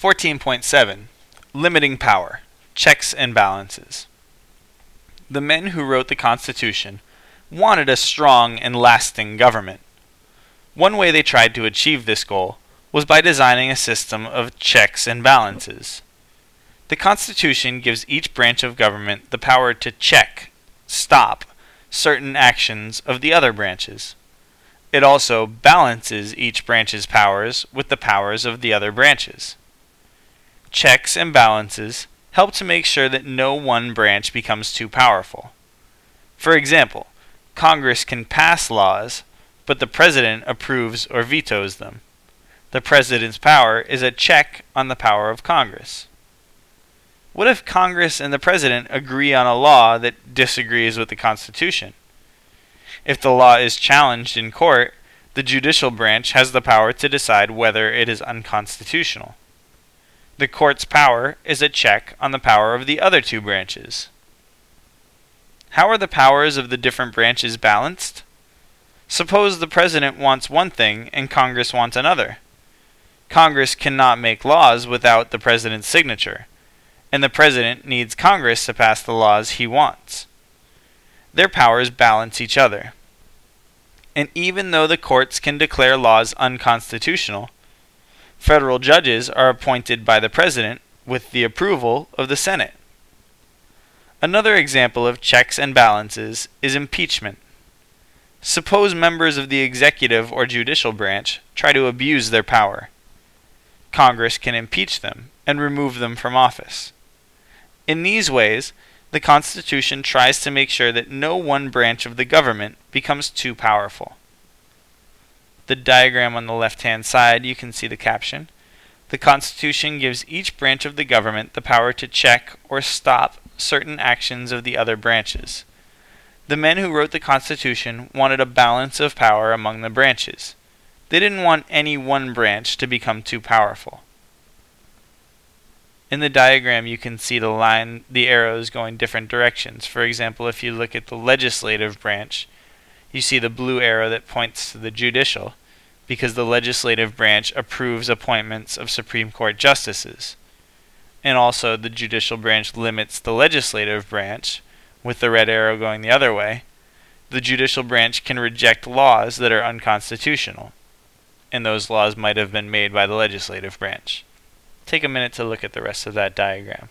14.7 Limiting Power Checks and Balances. The men who wrote the Constitution wanted a strong and lasting government. One way they tried to achieve this goal was by designing a system of checks and balances. The Constitution gives each branch of government the power to check, stop, certain actions of the other branches. It also balances each branch's powers with the powers of the other branches checks and balances help to make sure that no one branch becomes too powerful. For example, Congress can pass laws, but the President approves or vetoes them. The President's power is a check on the power of Congress. What if Congress and the President agree on a law that disagrees with the Constitution? If the law is challenged in court, the judicial branch has the power to decide whether it is unconstitutional. The court's power is a check on the power of the other two branches. How are the powers of the different branches balanced? Suppose the President wants one thing and Congress wants another. Congress cannot make laws without the President's signature, and the President needs Congress to pass the laws he wants. Their powers balance each other. And even though the courts can declare laws unconstitutional, Federal judges are appointed by the President with the approval of the Senate. Another example of checks and balances is impeachment. Suppose members of the executive or judicial branch try to abuse their power. Congress can impeach them and remove them from office. In these ways, the Constitution tries to make sure that no one branch of the government becomes too powerful the diagram on the left hand side, you can see the caption. The Constitution gives each branch of the government the power to check or stop certain actions of the other branches. The men who wrote the Constitution wanted a balance of power among the branches. They didn't want any one branch to become too powerful. In the diagram, you can see the line, the arrows going different directions. For example, if you look at the legislative branch, you see the blue arrow that points to the judicial, because the legislative branch approves appointments of Supreme Court justices. And also, the judicial branch limits the legislative branch, with the red arrow going the other way. The judicial branch can reject laws that are unconstitutional, and those laws might have been made by the legislative branch. Take a minute to look at the rest of that diagram.